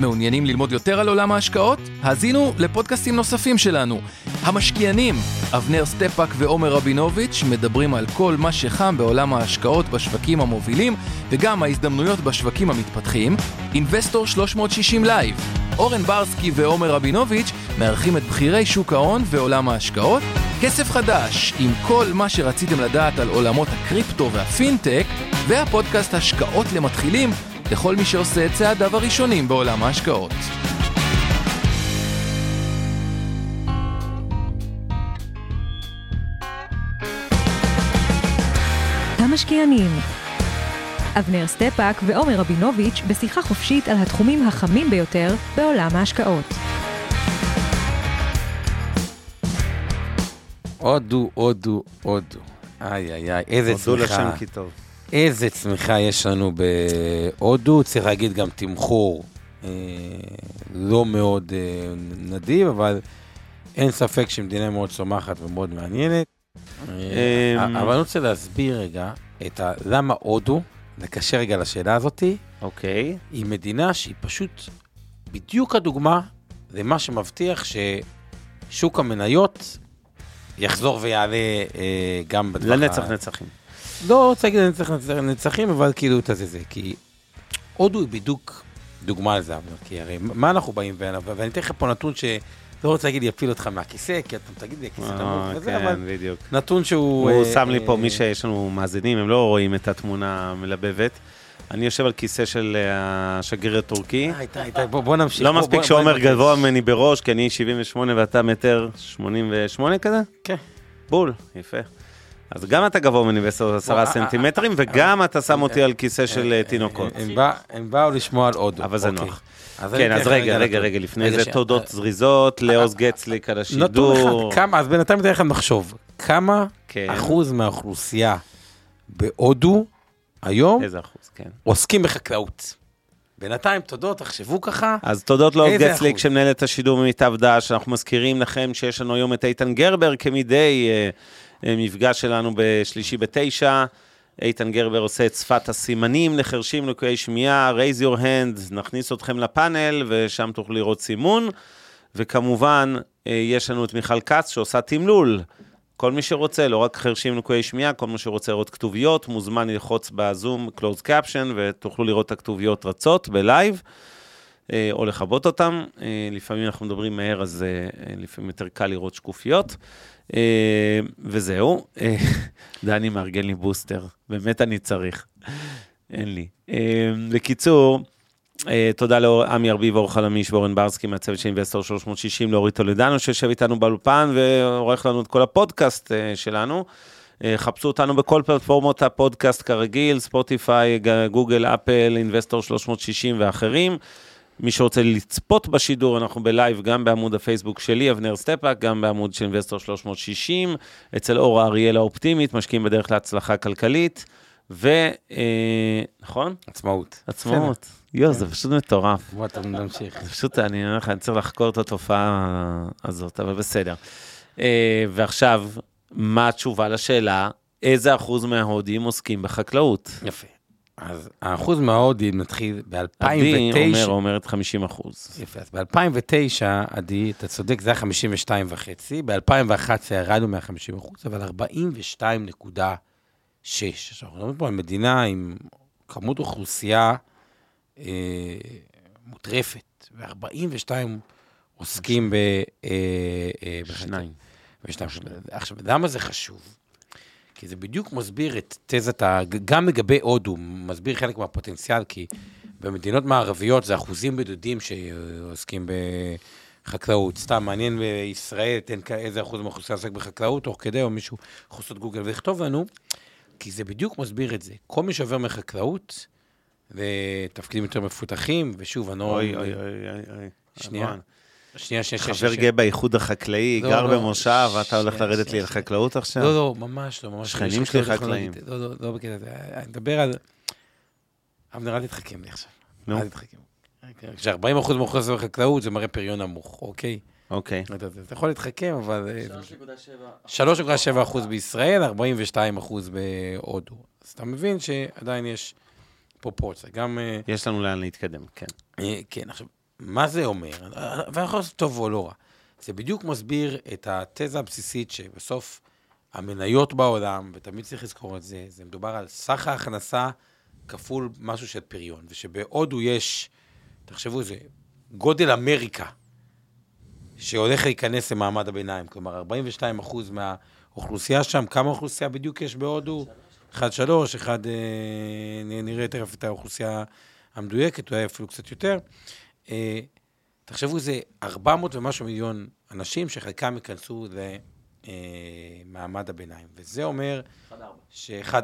מעוניינים ללמוד יותר על עולם ההשקעות? האזינו לפודקאסטים נוספים שלנו. המשקיענים, אבנר סטפאק ועומר רבינוביץ' מדברים על כל מה שחם בעולם ההשקעות בשווקים המובילים וגם ההזדמנויות בשווקים המתפתחים. אינבסטור 360 לייב, אורן ברסקי ועומר רבינוביץ' מארחים את בכירי שוק ההון ועולם ההשקעות. כסף חדש, עם כל מה שרציתם לדעת על עולמות הקריפטו והפינטק, והפודקאסט השקעות למתחילים לכל מי שעושה את צעדיו הראשונים בעולם ההשקעות. המשקיענים אבנר סטפאק ועומר רבינוביץ' בשיחה חופשית על התחומים החמים ביותר בעולם ההשקעות. הודו, הודו, הודו. איי, איי, איי, איזה הודו צמיחה. לשם כי טוב. איזה צמיחה יש לנו בהודו, צריך להגיד גם תמחור אה, לא מאוד אה, נדיב, אבל אין ספק שמדינה מאוד צומחת ומאוד מעניינת. אה, אמ, אבל אני רוצה להסביר רגע את ה... למה הודו, לקשר רגע לשאלה הזאתי, אוקיי. היא מדינה שהיא פשוט בדיוק הדוגמה למה שמבטיח ששוק המניות יחזור ויעלה אה, גם בטווח... ה- לנצח נצחים. לא רוצה להגיד לנצח נצח- נצחים, אבל כאילו את הזה זה, כי הודו היא בדיוק דוגמה לזה, אבל כי הרי מה אנחנו באים, ו- ואני אתן לך פה נתון שלא רוצה להגיד יפיל אותך מהכיסא, כי אתה תגיד לי הכיסא נמוך אה, וזה, כן, אבל בדיוק. נתון שהוא... הוא אה, שם לי פה, אה, מי שיש לנו מאזינים, הם לא רואים את התמונה המלבבת. אני יושב על כיסא של אה, השגריר הטורקי. אה, איתי, איתי, בוא נמשיך. לא מספיק שעומר גבוה ממני בראש, כי אני 78 ואתה מטר 88 כזה? כן. בול, יפה. אז גם אתה גבוה ממני בעשרה אה, אה, סנטימטרים, וגם אתה שם אותי על כיסא של אה, תינוקות. הם בא- הם באו לשמוע על הודו. אבל זה אוקיי. נוח. כן, אז לך רגע, רגע. רגע, לפני זה. תודות זריזות לעוז גצליק על השידור. כמה, אז בינתיים אתן לכם לחשוב, כמה כן. אחוז מהאוכלוסייה בהודו היום כן. עוסקים בחקלאות? בינתיים, תודות, תחשבו ככה. אז תודות איזה גצליק? שמנהל את השידור ממיטב דש. אנחנו מזכירים לכם שיש לנו היום את איתן גרבר כמדי אה, אה, מפגש שלנו בשלישי בתשע. איתן גרבר עושה את שפת הסימנים לחרשים לקויי שמיעה, raise your hand, נכניס אתכם לפאנל ושם תוכלו לראות סימון. וכמובן, אה, יש לנו את מיכל כץ שעושה תמלול. כל מי שרוצה, לא רק חרשים לקויי שמיעה, כל מי שרוצה לראות כתוביות, מוזמן ללחוץ בזום closed caption ותוכלו לראות את הכתוביות רצות בלייב. אה, או לכבות אותם. אה, לפעמים אנחנו מדברים מהר, אז אה, לפעמים יותר קל לראות שקופיות. וזהו, דני מארגן לי בוסטר, באמת אני צריך, אין לי. בקיצור, תודה לעמי ארביב, אור חלמיש ואורן ברסקי מהצוות של אינבסטור 360, לאורי טולדנו שיושב איתנו באולפן ועורך לנו את כל הפודקאסט שלנו. חפשו אותנו בכל פלטפורמות הפודקאסט כרגיל, ספוטיפיי, גוגל, אפל, אינבסטור 360 ואחרים. מי שרוצה לצפות בשידור, אנחנו בלייב גם בעמוד הפייסבוק שלי, אבנר סטפאק, גם בעמוד של אינבסטור 360, אצל אורה אריאל האופטימית, משקיעים בדרך להצלחה כלכלית, ו... אה, נכון? עצמאות. עצמאות. יואו, זה פשוט מטורף. בוא, אתה נמשיך. זה פשוט, אני אומר לך, אני צריך לחקור את התופעה הזאת, אבל בסדר. אה, ועכשיו, מה התשובה לשאלה, איזה אחוז מההודים עוסקים בחקלאות? יפה. אז האחוז מההודים מתחיל עדי ב-2009. אומר, אומרת 50 אחוז. יפה, אז ב-2009, עדי, אתה צודק, זה היה 52 וחצי, ב-2011 ירדנו מה-50 אחוז, אבל 42.6. עכשיו, אנחנו מדברים פה על מדינה עם כמות אוכלוסייה אה, מוטרפת, ו-42 עוסקים ב... אה, אה. שניים. עכשיו, למה זה חשוב? כי זה בדיוק מסביר את תזת. גם לגבי הודו, מסביר חלק מהפוטנציאל, כי במדינות מערביות זה אחוזים בודדים שעוסקים בחקלאות. סתם, מעניין בישראל, תן איזה אחוז מהאוכלוסייה עוסק בחקלאות, תוך כדי, או מישהו יכול לעשות גוגל ולכתוב לנו, כי זה בדיוק מסביר את זה. כל מי שעובר מחקלאות, לתפקידים יותר מפותחים, ושוב, אני לא... אוי, אוי, אוי, אוי, אוי. שנייה. שנייה, שנייה, שנייה. חבר. גאה באיחוד החקלאי, לא, גר לא. במושב, ואתה הולך שנייה, לרדת לי שנייה, על שנייה. חקלאות עכשיו? לא, לא, ממש לא, ממש לא. שכנים שלי חקלאים. לא, לא, לא בקטע הזה. אני מדבר על... אבנר, אל תתחכם לי עכשיו. נו. אל תתחכם. כש-40% מאוכלוסייה בחקלאות זה מראה פריון נמוך, אוקיי? אוקיי. אתה אתה יכול להתחכם, אבל... אה, 3.7% בישראל, 42% בהודו. אז אתה מבין שעדיין יש פרופורציה. גם... אה, יש לנו לאן להתקדם, כן. אה, כן, עכשיו, מה זה אומר? ואנחנו לעשות טוב או לא רע. זה בדיוק מסביר את התזה הבסיסית שבסוף המניות בעולם, ותמיד צריך לזכור את זה, זה מדובר על סך ההכנסה כפול משהו של פריון, ושבהודו יש, תחשבו, זה גודל אמריקה, שהולך להיכנס למעמד הביניים. כלומר, 42 אחוז מהאוכלוסייה שם, כמה אוכלוסייה בדיוק יש בהודו? 1-3, 1, אה, נראה תכף את האוכלוסייה המדויקת, אולי אפילו קצת יותר. אה, תחשבו, זה 400 ומשהו מיליון אנשים שחלקם ייכנסו למעמד הביניים. וזה אומר... 1-4.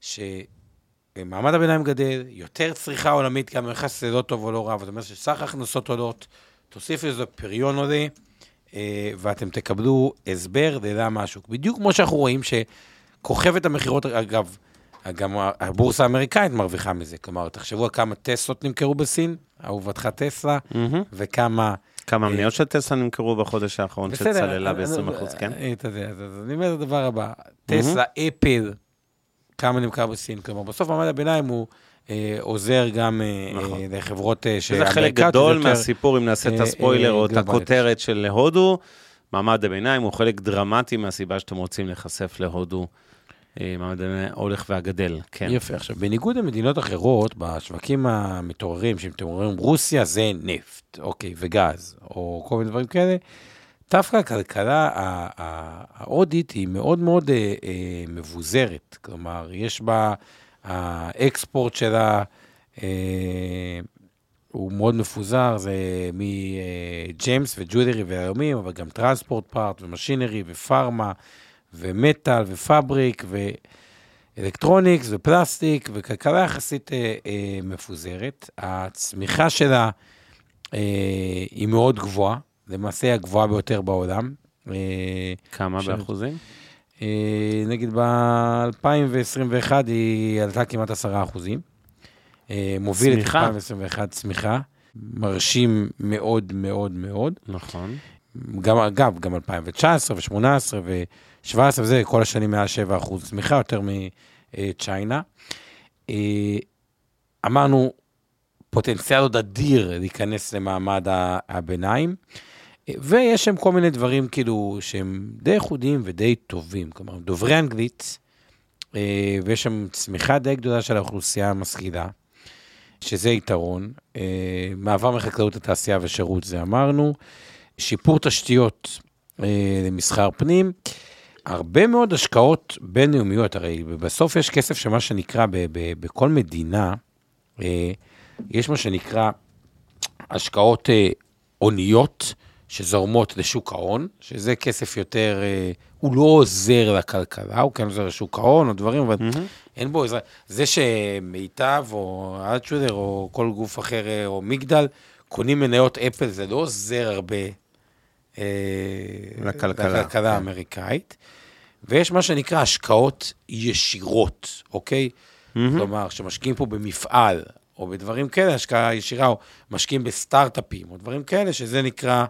שמעמד הביניים גדל, יותר צריכה עולמית, גם נכנס זה לא טוב או לא רע, זאת אומרת שסך ההכנסות עולות, תוסיף לזה פריון עולה, אה, ואתם תקבלו הסבר ללמה השוק. בדיוק כמו שאנחנו רואים שכוכבת המכירות, אגב, גם הבורסה האמריקאית מרוויחה מזה. כלומר, תחשבו על כמה טסלות נמכרו בסין, אהובתך טסלה, מהמם. וכמה... כמה אה, מניות של טסלה נמכרו בחודש האחרון, שצללה אני- אני- ב-20%, כן? אה, אתה יודע, אז אני אומר את הדבר הבא, טסלה, אפל, כמה נמכר בסין, כלומר, בסוף מעמד הביניים הוא אה, עוזר גם נכון. לחברות אה, שזה חלק גדול יותר- מהסיפור, אם נעשה את הספוילר או את. הכותרת של הודו, מעמד הביניים הוא חלק דרמטי מהסיבה שאתם רוצים להיחשף להודו. אה, מעמד הולך והגדל, כן. יפה. עכשיו, בניגוד למדינות אחרות, בשווקים המתעוררים, שאם אתם אומרים רוסיה זה נפט, אוקיי, וגז, או כל מיני דברים כאלה, דווקא הכלכלה ההודית היא מאוד מאוד אה, אה, מבוזרת. כלומר, יש בה, ה export שלה אה, הוא מאוד מפוזר, זה מ gems ו jewelry ויהלומים, אבל גם transport part ו machinery ופארמה ו metal ו fabric ו electronics ופלסטיק וכלכלה יחסית אה, אה, מפוזרת. הצמיחה שלה אה, היא מאוד גבוהה, למעשה היא הגבוהה ביותר בעולם. אה, כמה עכשיו- באחוזים? אה, נגיד ב-2021 היא עלתה כמעט 10 אחוזים. אה, מוביל את צמיחה. 2021 צמיחה, מרשים מאוד מאוד מאוד. נכון. גם, אגב, גם 2019 ו-18 ו-17 וזה, כל השנים מעל 7 אחוז צמיחה, יותר מצ'יינה. אה, אמרנו, פוטנציאל עוד אדיר להיכנס למעמד הביניים, אה, ויש שם כל מיני דברים כאילו שהם די ייחודיים ודי טובים. כלומר, דוברי אנגלית, אה, ויש שם צמיחה די גדולה של האוכלוסייה המשכילה, שזה יתרון. מעבר מחקלאות לתעשייה ושירות, זה אמרנו. שיפור תשתיות אה, למסחר פנים, הרבה מאוד השקעות בינלאומיות, הרי בסוף יש כסף שמה שנקרא, ב- ב- בכל מדינה, אה, יש מה שנקרא השקעות אה, הוניות שזורמות לשוק ההון, שזה כסף יותר, אה, הוא לא עוזר לכלכלה, הוא כן עוזר לשוק ההון או דברים, אבל אין בו עזרה. זה שמיטב או אלטשודר או כל גוף אחר אה, או מגדל קונים מניות אפל, זה לא עוזר הרבה לכלכלה, לכלכלה כן. האמריקאית. ויש מה שנקרא השקעות ישירות, אוקיי? כלומר, שמשקיעים פה במפעל, או בדברים כאלה, השקעה ישירה, או משקיעים בסטארט-אפים, או דברים כאלה, שזה נקרא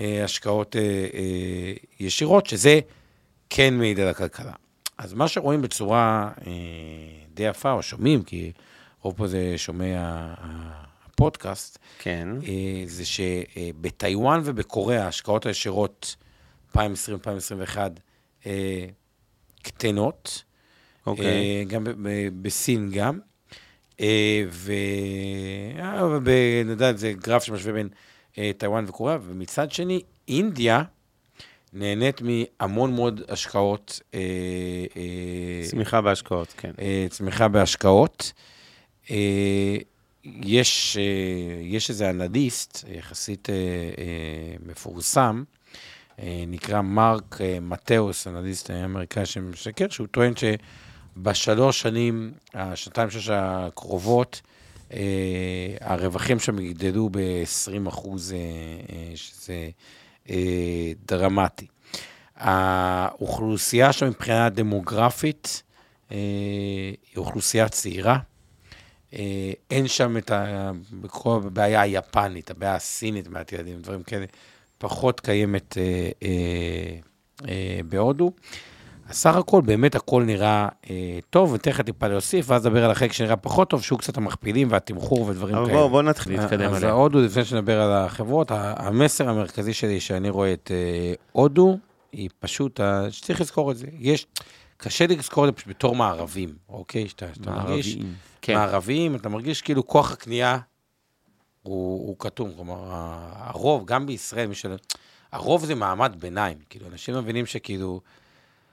אה, השקעות אה, אה, ישירות, שזה כן מעיד על הכלכלה. אז מה שרואים בצורה אה, די יפה, או שומעים, כי רוב פה זה שומע ה- הפודקאסט, כן. אה, זה שבטיוואן ובקוריאה, ההשקעות הישירות 2020-2021 אה, קטנות. אוקיי. אה, גם בסין גם. אה, ו... אה, אבל ב- נדע, זה גרף שמשווה בין טיוואן וקוריאה, ומצד שני, אינדיה נהנית מהמון מאוד השקעות. צמיחה בהשקעות, כן. צמיחה בהשקעות. אה, יש, אה, יש איזה אנליסט יחסית אה, אה, מפורסם, אה, נקרא מרק אה, מתאוס, אנליסט אמריקאי שמשקר, שהוא טוען שבשלוש שנים, השנתיים שלוש הקרובות, אה, הרווחים שם יגדלו ב-20 אחוז, אה, אה, שזה אה, דרמטי. האוכלוסייה שם מבחינה דמוגרפית אה, היא אוכלוסייה צעירה. אה, אין שם את ה... בכל הבעיה היפנית, הבעיה הסינית, מעט ילדים, דברים כאלה, פחות קיימת אה, אה, אה, בהודו. אז סך הכל, באמת הכל נראה אה, טוב, ותכף טיפה להוסיף, ואז נדבר על החלק שנראה פחות טוב, שהוא קצת המכפילים והתמחור ודברים אבל כאלה. בואו בוא נתחיל להתקדם אז עליה. הודו, לפני שנדבר על החברות, המסר המרכזי שלי שאני רואה את אה, הודו, היא פשוט, שצריך לזכור את זה. יש, קשה לי לזכור את זה פשוט בתור מערבים, אוקיי? שאתה שאתה מרגיש, מערביים. כן. מערבים, אתה מרגיש כאילו כוח הקנייה הוא, הוא כתום. כלומר, הרוב, גם בישראל, מי שלא... הרוב זה מעמד ביניים. כאילו, אנשים מבינים שכאילו...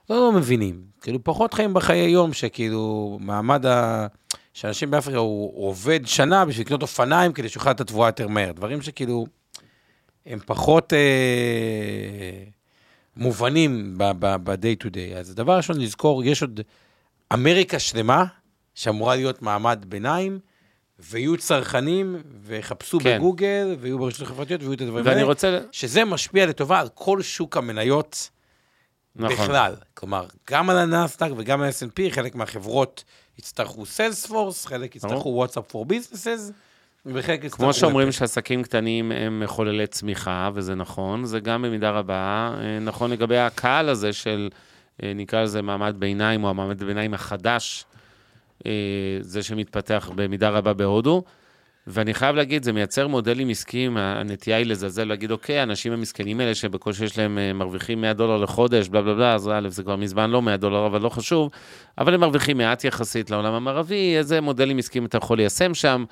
לא, לא מבינים. כאילו, פחות חיים בחיי יום, שכאילו, מעמד ה... שאנשים באפריקה, הוא, עובד שנה בשביל לקנות אופניים כדי שיוכל לתת תבואה יותר מהר. דברים שכאילו, הם פחות אה, מובנים ב-day to day. אז הדבר הראשון לזכור, יש עוד אמריקה שלמה שאמורה להיות מעמד ביניים, ויהיו צרכנים, ויחפשו כן. בגוגל, ויהיו ברשתות החברתיות, ויהיו את הדברים ואני האלה, רוצה... שזה משפיע לטובה על כל שוק המניות נכון. בכלל. כלומר, גם על הנסדק וגם על ה-S&P, חלק מהחברות יצטרכו סיילספורס, חלק יצטרכו וואטסאפ פור ביזנסס, וחלק יצטרכו... כמו שאומרים. שעסקים קטנים הם מחוללי צמיחה, וזה נכון, זה גם במידה רבה אה, נכון לגבי הקהל הזה של, אה, נקרא לזה מעמד ביניים, או המעמד ביניים החדש, זה שמתפתח במידה רבה בהודו. ואני חייב להגיד, זה מייצר מודלים עסקיים, הנטייה היא לזלזל, להגיד, אוקיי, האנשים המסכנים האלה שבקושי יש להם, אה, מרוויחים 100 דולר לחודש, בלה בלה בלה, אז א', זה כבר מזמן לא 100 דולר, אבל לא חשוב, אבל הם מרוויחים מעט יחסית לעולם המערבי, איזה מודלים עסקיים אתה יכול ליישם שם,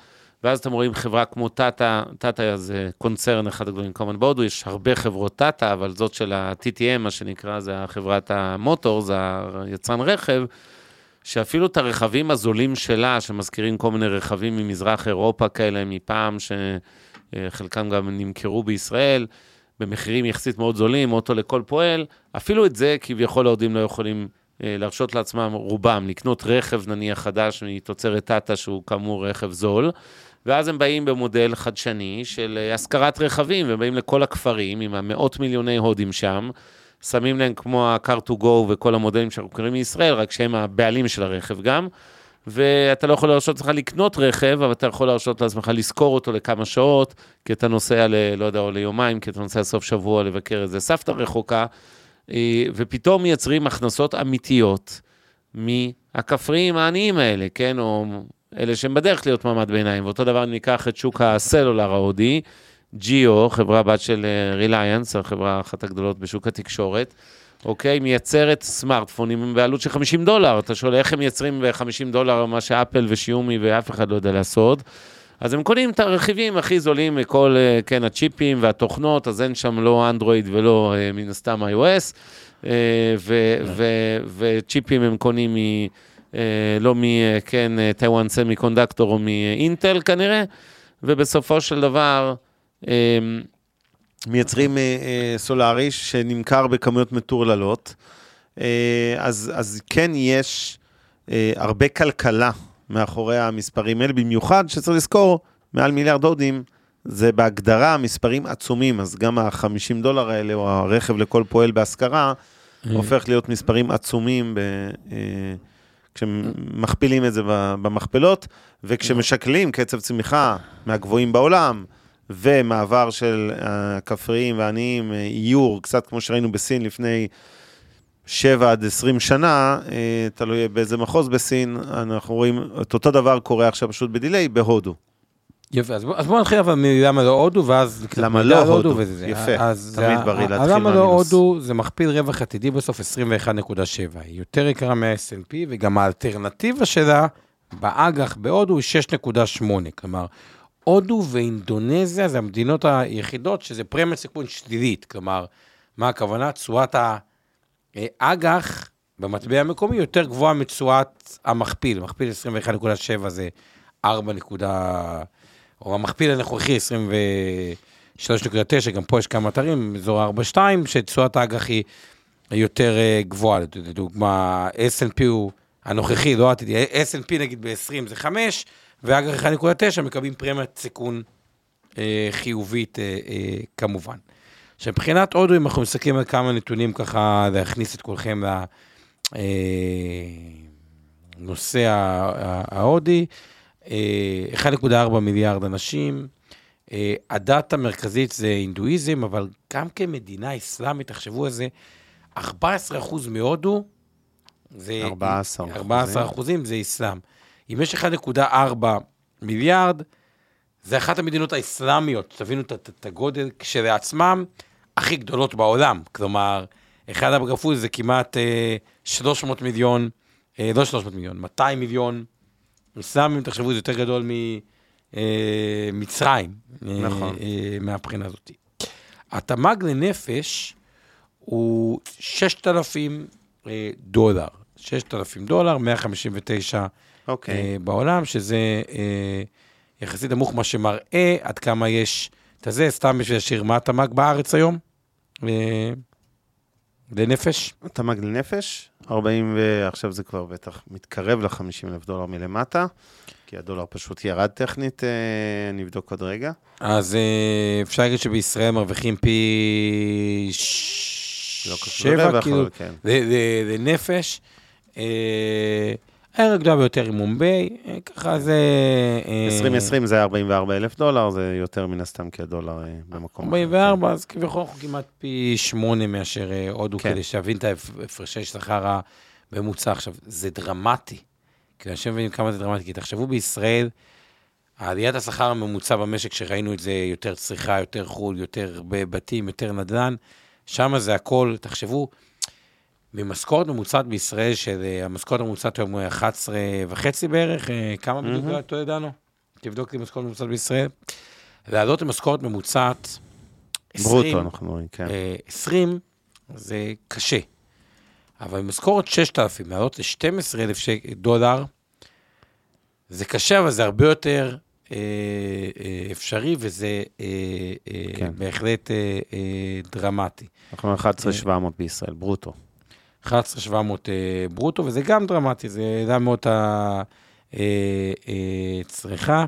ואז אתם רואים חברה כמו טאטה, טאטה זה קונצרן אחד הגדולים כמובן בהודו, יש הרבה חברות טאטה, אבל זאת של ה-TTM, מה שנקרא, זה חברת המוטור, זה היצרן רכב, שאפילו את הרכבים הזולים שלה, שמזכירים כל מיני רכבים ממזרח אירופה כאלה מפעם, שחלקם גם נמכרו בישראל, במחירים יחסית מאוד זולים, אוטו לכל פועל, אפילו את זה כביכול העובדים לא יכולים אה, להרשות לעצמם, רובם, לקנות רכב נניח חדש מתוצרת טאטה, שהוא כאמור רכב זול, ואז הם באים במודל חדשני של אה, השכרת רכבים, והם באים לכל הכפרים עם המאות מיליוני הודים שם, שמים להם כמו ה-car to go וכל המודלים שאנחנו מכירים מישראל, רק שהם הבעלים של הרכב גם. ואתה לא יכול להרשות לעצמך לקנות רכב, אבל אתה יכול להרשות לעצמך לשכור אותו לכמה שעות, כי אתה נוסע ל... לא יודע, או ליומיים, כי אתה נוסע סוף שבוע לבקר איזה סבתא רחוקה, אה, ופתאום מייצרים הכנסות אמיתיות מהכפריים העניים האלה, כן? או אלה שהם בדרך להיות מעמד ביניים. ואותו דבר ניקח את שוק הסלולר ההודי, ג'יו, חברה בת של ריליינס, החברה אחת הגדולות בשוק התקשורת, אוקיי? מייצרת סמארטפונים בעלות של 50 דולר. אתה שואל איך הם מייצרים ב-50 דולר מה שאפל ושיומי ואף אחד לא יודע לעשות. אז הם קונים את הרכיבים הכי זולים מכל, אה, כן, הצ'יפים והתוכנות, אז אין שם לא אנדרואיד ולא אה, מן הסתם iOS, אה, וצ'יפים הם קונים מ... אה, לא מ... אה, כן, טיוואן סמי קונדקטור או מאינטל כנראה, ובסופו של דבר, אה, מייצרים אה, אה, סולארי שנמכר בכמויות מטורללות. אה, אז, אז כן יש הרבה כלכלה מאחורי המספרים האלה, במיוחד שצריך לזכור, מעל מיליארד הודים, זה בהגדרה מספרים עצומים, אז גם ה-50 דולר האלה, או הרכב לכל פועל בהשכרה, הופך להיות מספרים עצומים ב, כשמכפילים את זה במכפלות, וכשמשקלים קצב צמיחה מהגבוהים בעולם, ומעבר של הכפריים והעניים, אה, איור, קצת כמו שראינו בסין לפני 7 עד 20 שנה, אה, תלוי באיזה מחוז בסין, אנחנו רואים את אותו דבר קורה עכשיו פשוט בדיליי בהודו. יפה, אז בוא- אז בואו נתחיל אבל מלמה לא הודו, ואז... למה מידע לא על הודו? וזה זה. יפה, אז תמיד בריא להתחיל למה לא מהמינוס. הודו, זה מכפיל רווח עתידי בסוף 21.7. היא יותר יקרה מה-S&P, וגם האלטרנטיבה שלה באג"ח בהודו היא 6.8. כלומר, הודו ואינדונזיה זה המדינות היחידות שזה פרמיית סיכון שלילית. כלומר, מה הכוונה? תשואת האג"ח במטבע המקומי יותר גבוהה מתשואת המכפיל. מכפיל 21.7 זה 4. או המכפיל הנוכחי 23.9, גם פה יש כמה אתרים, אזור 4.2, שתשואת האג"ח היא יותר אה, גבוהה. לדוגמה, S&P הוא הנוכחי, לא העתידי, S&P נגיד ב-20 זה 5, ואג"ח 1.9 מקבלים פרמיית סיכון אה, חיובית אה, אה, כמובן. עכשיו, מבחינת הודו, אם אנחנו מסתכלים על כמה נתונים ככה, להכניס את כולכם לנושא ההודי, אה, 1.4 מיליארד אנשים. אה, הדת המרכזית זה הינדואיזם, אבל גם כמדינה אסלאמית, תחשבו על זה, 14% מהודו זה... 14 אחוזים. 14 אחוזים זה אסלאם. אם יש 1.4 מיליארד, זה אחת המדינות האסלאמיות, תבינו את- הגודל, כשלעצמם, הכי גדולות בעולם. כלומר, אחד אבו זה כמעט אה, 300 מיליון, אה, לא 300 מיליון, 200 מיליון אסלאמים, תחשבו, זה יותר גדול ממצרים. נכון. אה, מהבחינה הזאת. התמ"ג לנפש הוא 6,000 אה, דולר. 6,000 דולר, 159 אוקיי. אה, בעולם, שזה אה, יחסית נמוך, מה שמראה עד כמה יש את הזה, סתם בשביל השיר, מה התמ"ג בארץ היום? אה, לנפש? תמ"ג לנפש, 40, ועכשיו זה כבר בטח מתקרב ל-50 אלף דולר מלמטה, כי הדולר פשוט ירד טכנית, אה, נבדוק עוד רגע. אז אפשר להגיד שבישראל מרוויחים פי ש- לא שבע, כאילו, אבל כן. אה, הערך הגדולה ביותר היא מומביי, אה, ככה זה... אה, 2020 זה 44 אלף דולר, זה יותר מן הסתם כי הדולר אה, במקום אחר. 44, אז כביכול אנחנו כמעט פי שמונה מאשר אה, הודו, כן. כדי שיבין את ההפרשי שכר הממוצע. עכשיו, זה דרמטי. כי אנשים מבינים כמה זה דרמטי, כי תחשבו בישראל, עליית השכר הממוצע במשק, שראינו את זה, יותר צריכה, יותר חו"ל, יותר בתים, יותר נדל"ן, שם זה הכל, תחשבו, ממשכורת ממוצעת בישראל, שהמשכורת הממוצעת היום הוא 11 וחצי בערך, אה, כמה בדיוק. אתה יודע, דנו? תבדוק לי משכורת ממוצעת בישראל. לעלות למשכורת ממוצעת 20, ברוטו אנחנו רואים, כן. אה, 20 זה קשה. אבל משכורת 6,000, לעלות ל-12,000 דולר, זה קשה, אבל זה הרבה יותר אה, אה, אפשרי, וזה אה, אה, כן. בהחלט אה, אה, דרמטי. אנחנו 11,700 בישראל, ברוטו. 11,700 אה, ברוטו, וזה גם דרמטי, זה העלה מאוד הצריכה.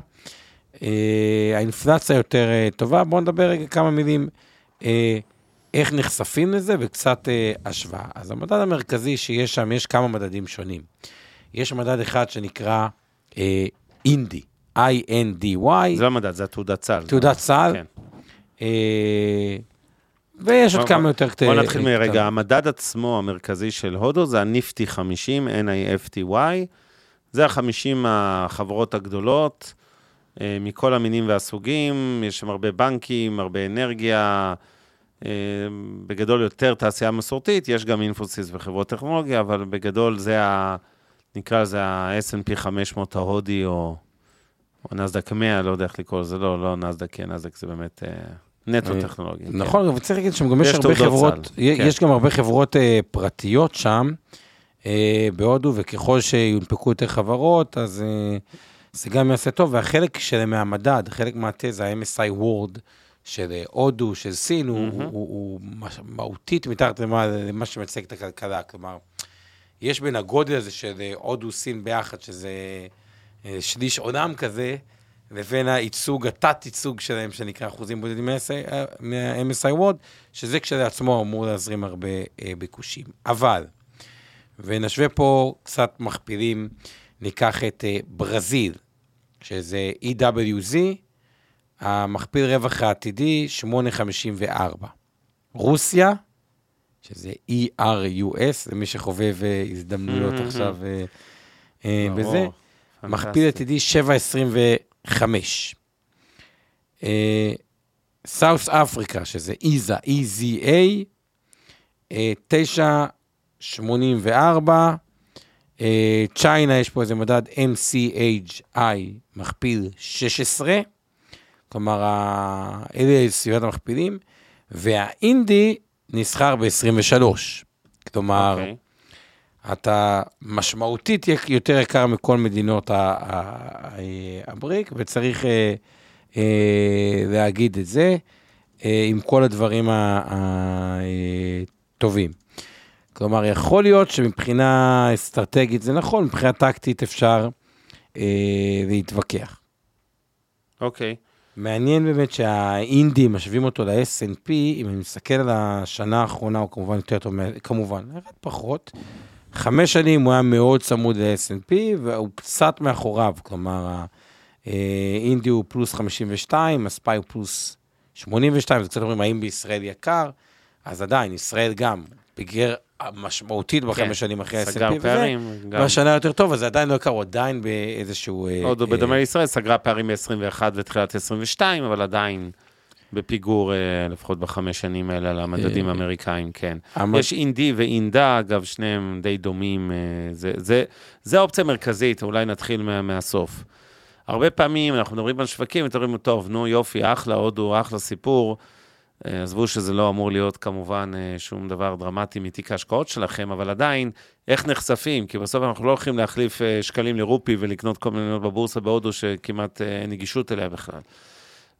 אה, האינפלציה יותר אה, טובה. בואו נדבר רגע כמה מילים אה, איך נחשפים לזה וקצת אה, השוואה. אז המדד המרכזי שיש שם, יש כמה מדדים שונים. יש מדד אחד שנקרא אה, אינדי, I-N-D-Y, זה לא מדד, זה התעודת סל. תעודת סל. כן. ויש עוד כמה יותר קטנים. בוא נתחיל מרגע, המדד עצמו המרכזי של הודו זה הניפטי 50, NIFTY, זה ה-50 החברות הגדולות, אה, מכל המינים והסוגים, יש שם הרבה בנקים, הרבה אנרגיה, אה, בגדול יותר תעשייה מסורתית, יש גם אינפוסיס וחברות טכנולוגיה, אבל בגדול זה ה... נקרא לזה ה-S&P 500 ההודי, או, או נסדק 100, לא יודע איך לקרוא לזה, לא, לא נסדק, כי נסדק זה באמת אה, נטו טכנולוגי. כן. נכון, אבל צריך להגיד שגם יש הרבה חברות, כן. יש גם הרבה חברות אה, פרטיות שם, אה, בהודו, וככל שיונפקו יותר חברות, אז אה, זה גם יעשה טוב, והחלק שלהם מהמדד, חלק מהתזה, ה-MSI Word של הודו, של סין, הוא- מהותית מתחת למה שמייצג את הכלכלה, כלומר, יש בין הגודל הזה של אה, הודו, סין ביחד, שזה שליש עולם כזה, לבין הייצוג, התת-ייצוג שלהם, שנקרא אחוזים בודדים מה-MSI World, שזה כשלעצמו אמור להזרים הרבה אה, ביקושים. אבל, ונשווה פה קצת מכפילים, ניקח את אה, ברזיל, שזה EWZ, המכפיל רווח העתידי, 8.54. רוסיה, שזה ERUS, למי שחובב אה, הזדמנויות עכשיו בזה, מכפיל עתידי חמש. סאוס אפריקה, שזה איזה, E-Z-A, תשע, שמונים וארבע. אה, צ'יינה, יש פה איזה מדד MCHI מכפיל 16, כלומר, אלה סביבת המכפילים, והאינדי נסחר ב-23. כלומר, okay. אתה משמעותית יותר יקר מכל מדינות הבריק, וצריך אה, אה, להגיד את זה אה, עם כל הדברים הטובים. כלומר, יכול להיות שמבחינה אסטרטגית זה נכון, מבחינה טקטית אפשר להתווכח. אוקיי. מעניין באמת שהאינדי, משווים אותו ל-S&P, אם אני מסתכל על השנה האחרונה, הוא כמובן יותר טוב, כמובן, ירד פחות, חמש שנים הוא היה מאוד צמוד ל-S&P, והוא קצת מאחוריו, כלומר, האינדי הוא פלוס 52, הספאי הוא פלוס 82, אז קצת אומרים, האם בישראל יקר? אז עדיין, ישראל גם פיגר משמעותית בחמש כן, שנים אחרי ה-S&P וזה, פערים. גם- והשנה יותר טוב, אז זה עדיין לא יקר, הוא עדיין באיזשהו... אה, הודו, אה, בדומה לישראל, סגרה פערים ב-21 ותחילת 22, אבל עדיין בפיגור, אה, לפחות בחמש שנים האלה, על המדדים אה, האמריקאים, כן. המ- יש אינדי ואינדה, אגב, שניהם די דומים. אה, זה, זה, זה האופציה המרכזית, אולי נתחיל מה, מהסוף. הרבה פעמים אנחנו מדברים על שווקים, ואתם אומרים, טוב, נו יופי, אחלה, הודו, אחלה סיפור. עזבו שזה לא אמור להיות כמובן שום דבר דרמטי מתיק ההשקעות שלכם, אבל עדיין, איך נחשפים? כי בסוף אנחנו לא הולכים להחליף שקלים לרופי ולקנות כל מיני מניות בבורסה בהודו שכמעט אין נגישות אליה בכלל.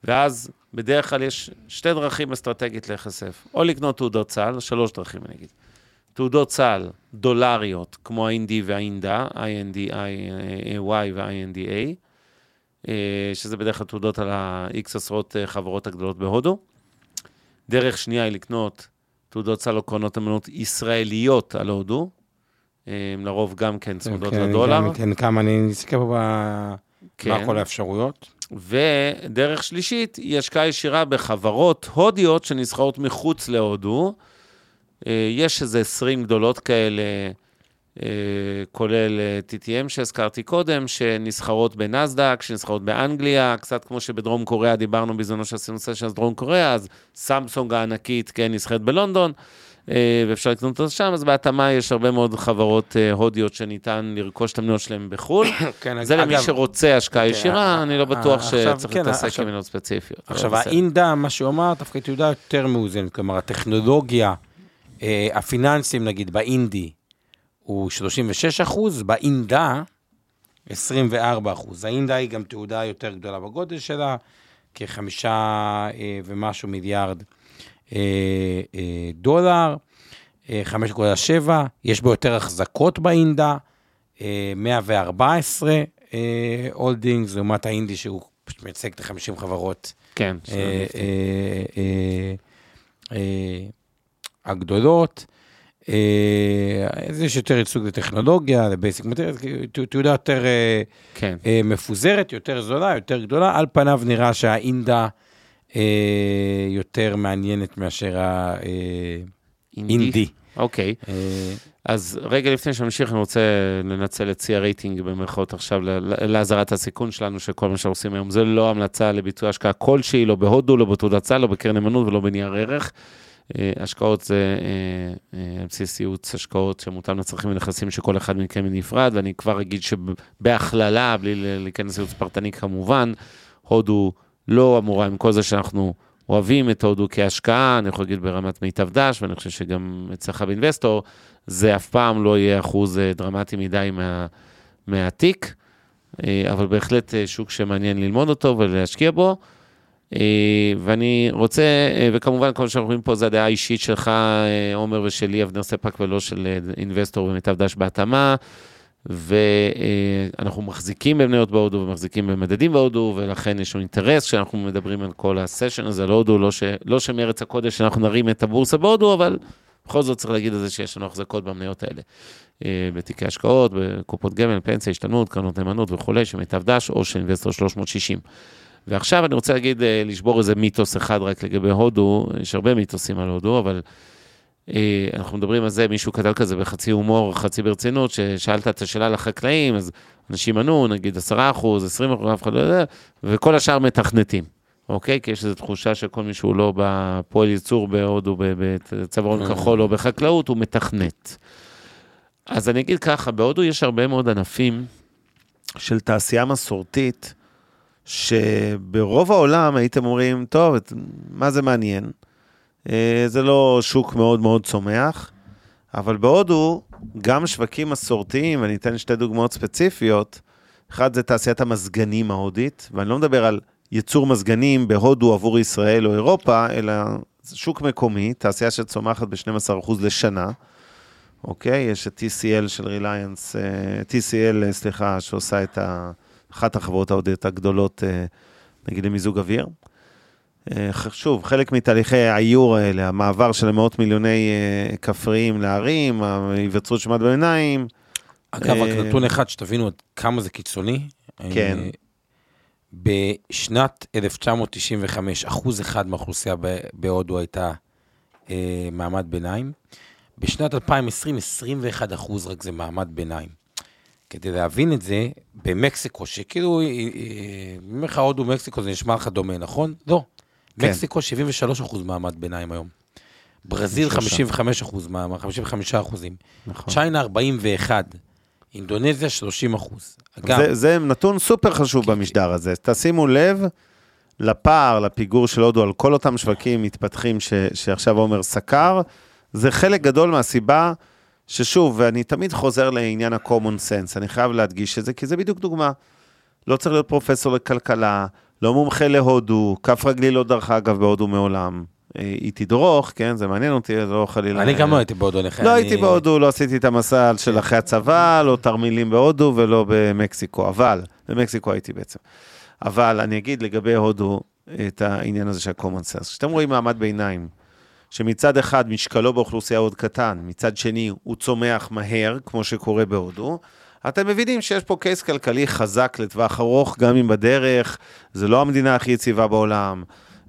ואז בדרך כלל יש שתי דרכים אסטרטגית להיחשף. או לקנות תעודות צה"ל, שלוש דרכים אני אגיד. תעודות צה"ל דולריות, כמו ה-IND וה-INDA, INDI-Y וה-INDA, אה, שזה בדרך כלל תעודות על ה-X עשרות אה, חברות הגדולות בהודו. דרך שנייה היא לקנות תעודות צה"ל או קרנות אמנות ישראליות על הודו, אה, לרוב גם כן צמודות כן, לדולר. גם ניתן כמה, אני אסתכל פה ב- כן. מה כל האפשרויות. ודרך שלישית היא השקעה ישירה בחברות הודיות שנסחרות מחוץ להודו. אה, יש איזה 20 גדולות כאלה, אה, כולל אה, TTM שהזכרתי קודם, שנסחרות בנסדק, שנסחרות באנגליה, קצת כמו שבדרום קוריאה דיברנו בזמנו שעשינו סשן דרום קוריאה, אז סמסונג הענקית, כן, נסחרת בלונדון. אה, ואפשר לקנות אותה שם, אז בהתאמה יש הרבה מאוד חברות אה, הודיות שניתן לרכוש את המניות שלהם בחו"ל. כן, זה למי אגב, שרוצה השקעה כן, ישירה, אני לא בטוח שצריך כן, להתעסק עם מניות ספציפיות. עכשיו. האינדה, מה שהוא אמר, דווקא תעודה יותר מאוזנת. כלומר, הטכנולוגיה, אה, הפיננסים, נגיד, באינדי, הוא 36 אחוז, באינדה, 24 אחוז. האינדה היא גם תעודה יותר גדולה בגודל שלה, כחמישה אה, ומשהו מיליארד אה, אה, דולר, אה, 5.7, יש בו יותר החזקות באינדה, אה, 114 הולדינגס, לעומת האינדי שהוא מייצג את ה-50 חברות כן. אה, אה, אה, אה, הגדולות. אה, אז יש יותר ייצוג לטכנולוגיה, לבייסיק מטריאל, תעודה יותר אה, כן. אה, מפוזרת, יותר זולה, יותר גדולה. על פניו נראה שהאינדה אה, יותר מעניינת מאשר האינדי. אוקיי. אה, אז רגע לפני שנמשיך, אני רוצה לנצל את שיא הרייטינג במרכאות עכשיו לאזהרת הסיכון שלנו, שכל מה שאנחנו עושים היום זה לא המלצה לביצוע השקעה כלשהי, לא בהודו, לא בתעודת סל, לא בקרן נאמנות ולא בנייר ערך. אה, השקעות זה אה, אה, על בסיס ייעוץ השקעות שמותאם לצרכים ונכסים שכל אחד מכם בנפרד, ואני כבר אגיד שבהכללה, בלי להיכנס לייעוץ פרטני כמובן, הודו לא אמורה, עם כל זה שאנחנו אוהבים את הודו כהשקעה, אני יכול להגיד ברמת מיטב דש, ואני חושב שגם אצלך באינבסטור, זה אף פעם לא יהיה אחוז אה, דרמטי מדי מה, מהתיק, אה, אבל בהחלט אה, שוק שמעניין ללמוד אותו ולהשקיע בו. ואני רוצה, וכמובן כל מה שאנחנו רואים פה זה הדעה האישית שלך, עומר ושלי, אבנר ספק, ולא של אינבסטור ומיטב דש בהתאמה. ואנחנו מחזיקים במניות בהודו ומחזיקים במדדים בהודו, ולכן יש לנו אינטרס כשאנחנו מדברים על כל הסשן הזה על הודו, לא, ש... לא שמארץ הקודש אנחנו נרים את הבורסה בהודו, אבל בכל זאת צריך להגיד את זה שיש לנו החזקות במניות האלה. אה, בתיקי השקעות, בקופות גמל, פנסיה, השתלמות, קרנות נאמנות וכולי, שמיטב דש או של אינבסטור 360. ועכשיו אני רוצה להגיד, אה, לשבור איזה מיתוס אחד רק לגבי הודו, יש הרבה מיתוסים על הודו, אבל אנחנו מדברים על זה, מישהו כתב כזה בחצי הומור, חצי ברצינות, ששאלת את השאלה לחקלאים, אז אנשים ענו, נגיד 10 אחוז, 20 אחוז, אף אחד לא יודע, וכל השאר מתכנתים, אוקיי? כי יש איזו תחושה שכל מי שהוא לא בפועל ייצור בהודו, בצווארון כחול או בחקלאות, הוא מתכנת. אז אני אגיד ככה, בהודו יש הרבה מאוד ענפים, של תעשייה מסורתית, שברוב העולם הייתם אומרים, טוב, מה זה מעניין? אה, זה לא שוק מאוד מאוד צומח, אבל בהודו, גם שווקים מסורתיים, ואני אתן שתי דוגמאות ספציפיות, אחד זה תעשיית המזגנים ההודית, ואני לא מדבר על ייצור מזגנים בהודו עבור ישראל או אירופה, אלא שוק מקומי, תעשייה שצומחת ב-12% לשנה. אוקיי? יש את TCL של ריליינס, אה, TCL, אה, סליחה, שעושה את. אחת החברות ההודיות הגדולות, נגיד למיזוג אוויר. אה, שוב, חלק מתהליכי האיור האלה, המעבר של מאות מיליוני אה, כפריים לערים, ההיווצרות של מעמד ביניים. אגב, רק אה, נתון אחד, שתבינו עד כמה זה קיצוני. כן. בשנת 1995, אחוז אחד מהאוכלוסייה בהודו הייתה אה, מעמד ביניים. בשנת 2020, 21 אחוז רק זה מעמד ביניים. כדי להבין את זה, במקסיקו, שכאילו, אה, אומר לך הודו, מקסיקו, זה נשמע לך דומה, נכון? לא. כן. מקסיקו, 73 אחוז מעמד ביניים היום. ברזיל, שלושה. 55 אחוז, מעמד, 55 אחוזים. נכון. צ'יינה, 41. אינדונזיה, 30 אחוז. אגב, זה, זה נתון סופר חשוב במשדר הזה. תשימו לב לפער, לפיגור של הודו על כל אותם שווקים מתפתחים ש, שעכשיו עומר סקר. זה חלק גדול מהסיבה ששוב, ואני תמיד חוזר לעניין ה-common sense, אני חייב להדגיש את זה, כי זה בדיוק דוגמה. לא צריך להיות פרופסור לכלכלה, לא מומחה להודו, כף רגלי לא דרכה אגב בהודו מעולם. אה, היא תדרוך, כן, זה מעניין אותי, לא חלילה... אני גם לא הייתי בהודו נכה. לא הייתי בהודו, לא עשיתי את המסע של אחרי הצבא, לא תרמילים בהודו ולא במקסיקו, אבל, במקסיקו הייתי בעצם. אבל אני אגיד לגבי הודו את העניין הזה של ה-common sense. כשאתם רואים מעמד ביניים, שמצד אחד משקלו באוכלוסייה עוד קטן, מצד שני הוא צומח מהר, כמו שקורה בהודו, אתם מבינים שיש פה קייס כלכלי חזק לטווח ארוך, גם אם בדרך, זה לא המדינה הכי יציבה בעולם,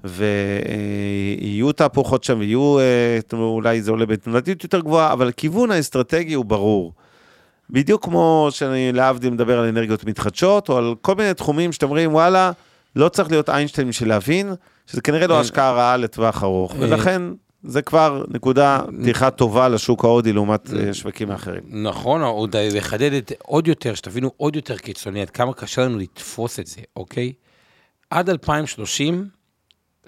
ויהיו תהפוכות שם, ויהיו, אה, אולי זה עולה בתנודתיות יותר גבוהה, אבל הכיוון האסטרטגי הוא ברור. בדיוק כמו שאני להבדיל מדבר על אנרגיות מתחדשות, או על כל מיני תחומים שאתם אומרים, וואלה, לא צריך להיות איינשטיין בשביל להבין, שזה כנראה לא אה, השקעה רעה לטווח ארוך, אה, ולכן זה כבר נקודה פתיחה טובה לשוק ההודי לעומת אה, שווקים האחרים. נכון, עוד לחדד את זה עוד יותר, שתבינו עוד יותר קיצוני, עד כמה קשה לנו לתפוס את זה, אוקיי? עד 2030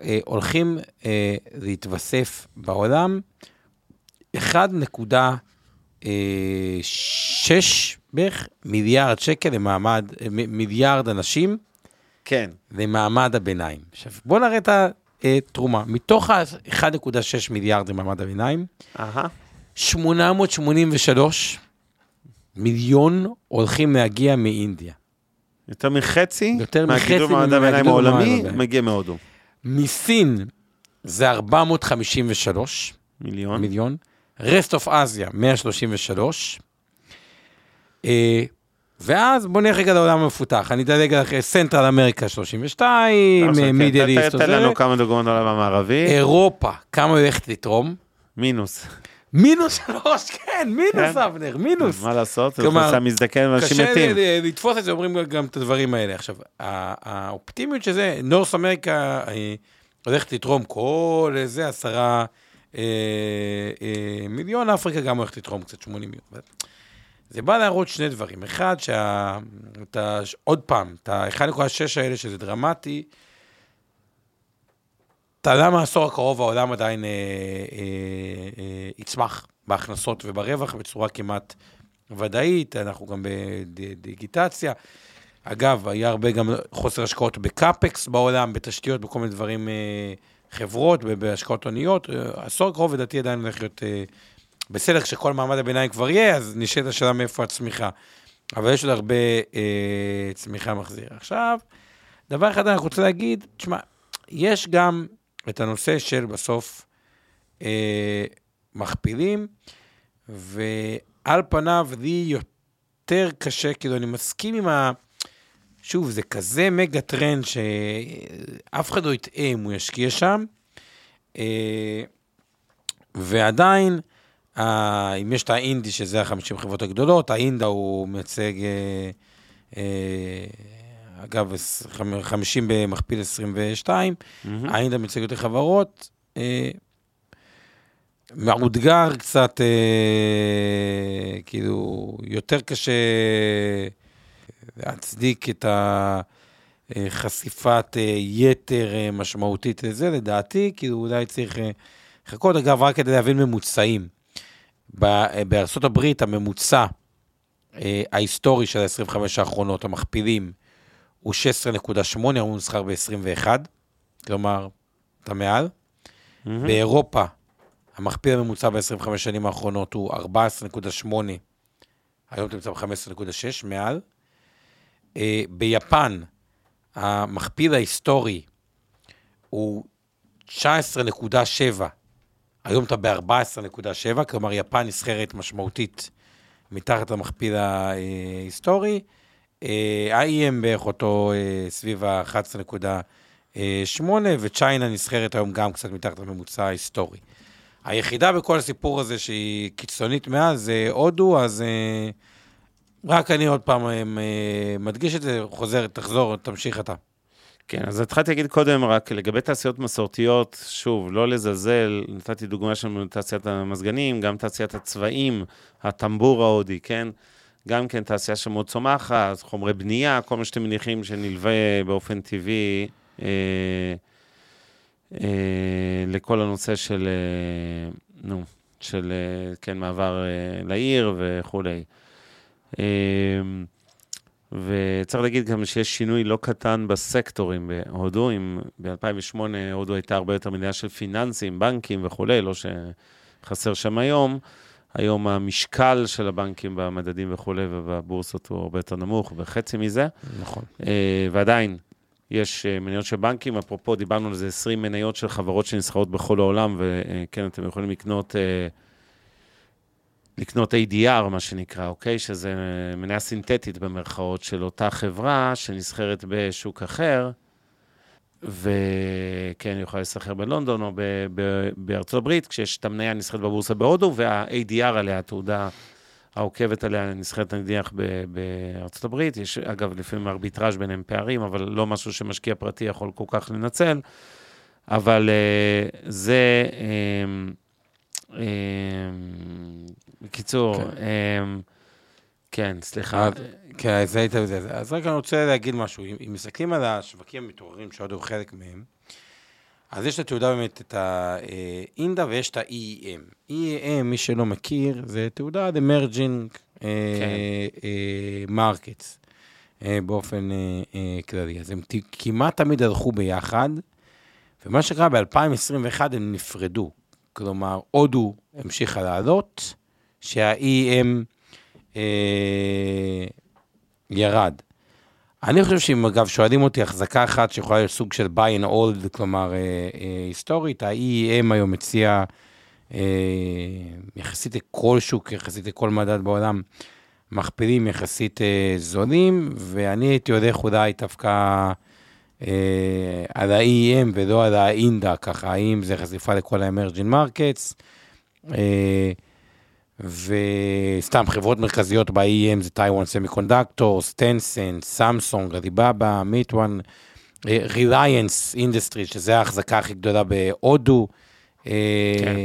אה, הולכים אה, להתווסף בעולם 1.6 בערך מיליארד שקל למעמד, אה, מיליארד אנשים כן. למעמד הביניים. עכשיו, בואו נראה את התרומה. מתוך ה-1.6 מיליארד למעמד הביניים, אהה. 883 מיליון הולכים להגיע מאינדיה. יותר מחצי יותר מחצי מהגידול במעמד הביניים מהגידול העולמי הביניים. מגיע מהודו. מסין זה 453 מיליון. מיליון, Rest of Asia 133, אה, ואז בוא נלך רגע לעולם המפותח, אני אדלג על Central America 32, עכשיו, כן, Middle East, תן לנו כמה דוגמאות על העולם המערבי. אירופה, כמה הולכת לתרום? מינוס. מינוס שלוש, כן, מינוס כן. אבנר, מינוס. מה לעשות? כלומר, אוכלוסייה מזדקן ואנשים קשה מתים. ל- לתפוס את זה, אומרים גם את הדברים האלה. עכשיו, האופטימיות שזה, נורס אמריקה אה, הולכת לתרום כל איזה עשרה אה, אה, מיליון, אפריקה גם הולכת לתרום קצת 80 מיליון. זה בא להראות שני דברים. אחד, שה... את ה... עוד פעם, את ה-1.6 האלה, שזה דרמטי, תעלה מהעשור הקרוב העולם עדיין אה, אה, אה, יצמח בהכנסות וברווח בצורה כמעט ודאית, אנחנו גם בדיגיטציה. אגב, היה הרבה גם חוסר השקעות בקאפקס בעולם, בתשתיות, בכל מיני דברים, אה, חברות, בהשקעות הוניות. אה, העשור הקרוב לדעתי עדיין הולך להיות אה, בסדר, כשכל מעמד הביניים כבר יהיה, אז נשאלת השאלה מאיפה הצמיחה. אבל יש עוד הרבה אה, צמיחה מחזיר. עכשיו, דבר אחד אני רוצה להגיד, תשמע, יש גם את הנושא של בסוף אה, מכפילים, ועל פניו לי יותר קשה, כאילו אני מסכים עם ה... שוב, זה כזה מגה טרנד שאף אחד לא יטעה אם הוא ישקיע שם, אה, ועדיין, אם יש את האינדי, שזה ה-50 חברות הגדולות, האינדה הוא מייצג, אה, אה, אגב, 50 במכפיל 22, האינדה מייצג יותר חברות, אה, מאותגר קצת, אה, כאילו, יותר קשה להצדיק את החשיפת אה, יתר אה, משמעותית לזה, לדעתי, כאילו אולי צריך לחכות. אגב, רק כדי להבין ממוצעים, בארצות הברית הממוצע אה, ההיסטורי של ה-25 האחרונות, המכפילים, הוא 16.8, הוא נסחר ב-21, כלומר, אתה מעל. באירופה, המכפיל הממוצע ב-25 שנים האחרונות הוא 14.8, היום אתה נמצא ב-15.6, מעל. Uh, ביפן, המכפיל ההיסטורי הוא 19.7, היום אתה ב-14.7, כלומר יפן נסחרת משמעותית מתחת למכפיל ההיסטורי. אה, ה-EM בערך אותו אה, סביב ה-11.8, וצ'יינה נסחרת היום גם קצת מתחת לממוצע ההיסטורי. היחידה בכל הסיפור הזה שהיא קיצונית מאז זה הודו, אז אה, רק אני עוד פעם מדגיש את זה, חוזר, תחזור, תמשיך אתה. כן, אז התחלתי להגיד קודם, רק לגבי תעשיות מסורתיות, שוב, לא לזלזל, נתתי דוגמה של תעשיית המזגנים, גם תעשיית הצבעים, הטמבור ההודי, כן? גם כן תעשייה שמאוד צומחת, חומרי בנייה, כל מה שאתם מניחים שנלווה באופן טבעי אה, אה, לכל הנושא של, אה, נו, של, אה, כן, מעבר אה, לעיר וכולי. אה, וצריך להגיד גם שיש שינוי לא קטן בסקטורים בהודו, אם ב-2008 הודו הייתה הרבה יותר מדינה של פיננסים, בנקים וכולי, לא שחסר שם היום. היום המשקל של הבנקים במדדים וכולי ובבורסות הוא הרבה יותר נמוך, בחצי מזה. נכון. אה, ועדיין, יש אה, מניות של בנקים, אפרופו, דיברנו על זה 20 מניות של חברות שנסחרות בכל העולם, וכן, אתם יכולים לקנות, אה, לקנות ADR, מה שנקרא, אוקיי? שזה מניה סינתטית במרכאות של אותה חברה שנסחרת בשוק אחר. וכן, יוכל להסחר בלונדון או ב- ב- בארצות הברית, כשיש את המניה נסחרת בבורסה בהודו, וה-ADR עליה, התעודה העוקבת עליה, נסחרת נניח ב- בארצות הברית. יש, אגב, לפעמים ארביטראז' ביניהם פערים, אבל לא משהו שמשקיע פרטי יכול כל כך לנצל. אבל uh, זה, um, בקיצור, כן. Um, כן, סליחה. כן, זה היית בזה. אז רק אני רוצה להגיד משהו. אם מסתכלים על השווקים המתעוררים, שעוד הוא חלק מהם, אז יש את התעודה באמת, את האינדה ויש את ה-EEM. EEM, מי שלא מכיר, זה תעודה emerging אה, כן. markets אה, באופן כללי. אז הם כמעט תמיד הלכו ביחד, ומה שקרה ב-2021 הם נפרדו. כלומר, הודו המשיכה לעלות, שה-EM אה, ירד. אני חושב שאם אגב שואלים אותי החזקה אחת שיכולה להיות סוג של buy and hold, כלומר אה, אה, היסטורית, ה-EEM היום מציע אה, יחסית לכל שוק, יחסית לכל מדד בעולם, מכפילים יחסית אה, זולים, ואני הייתי הולך אולי דווקא על ה-EEM ולא על ה INDA, ככה, האם זה חשיפה לכל ה-emerging markets. אה, וסתם חברות מרכזיות ב-EM זה Taiwan Semiconductor, Tencent, סמסונג, אליבאבא, מיטואן, Reliance Industries, שזה ההחזקה הכי גדולה בהודו. אה, כן.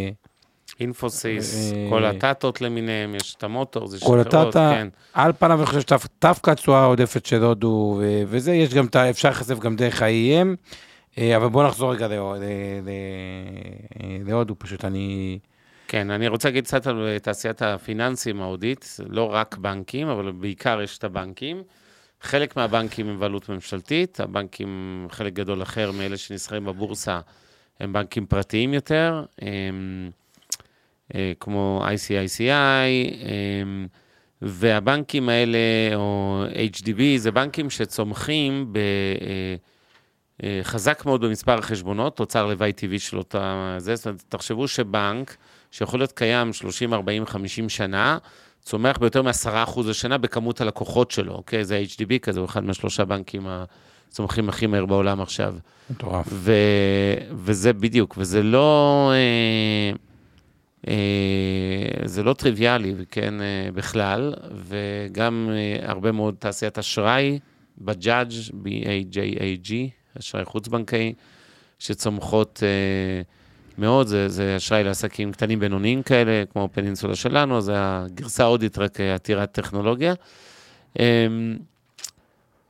Infosys, אה, כל הטאטות למיניהם, יש את ה Motor, זה כל הטאטה, כן. על פניו אני חושב שדווקא התשואה העודפת של הודו, וזה, יש גם, אפשר לחשף גם דרך ה-EM, אה, אבל בואו נחזור רגע להודו, פשוט אני... כן, אני רוצה להגיד קצת על אה, תעשיית הפיננסים ההודית, לא רק בנקים, אבל בעיקר יש את הבנקים. חלק מהבנקים הם בעלות ממשלתית, הבנקים, חלק גדול אחר מאלה שנסחרים בבורסה, הם בנקים פרטיים יותר, הם, אה, כמו ICICI, הם, והבנקים האלה, או HDB, זה בנקים שצומחים ב... אה, חזק מאוד במספר החשבונות, תוצר לוואי טבעי של אותה... זה, זאת אומרת, תחשבו שבנק, שיכול להיות קיים 30, 40, 50 שנה, צומח ביותר מ-10% לשנה בכמות הלקוחות שלו, אוקיי? זה HDB כזה, הוא אחד מהשלושה בנקים הצומחים הכי מהר בעולם עכשיו. מטורף. וזה בדיוק, וזה לא... אה, אה, זה לא טריוויאלי, כן, אה, בכלל, וגם אה, הרבה מאוד תעשיית אשראי, בג'אג', B-A-J-A-G, אשראי חוץ-בנקאי, שצומחות... אה, מאוד, זה, זה אשראי לעסקים קטנים בינוניים כאלה, כמו פנינסולה שלנו, זה הגרסה ההודית רק אה, עתירת טכנולוגיה.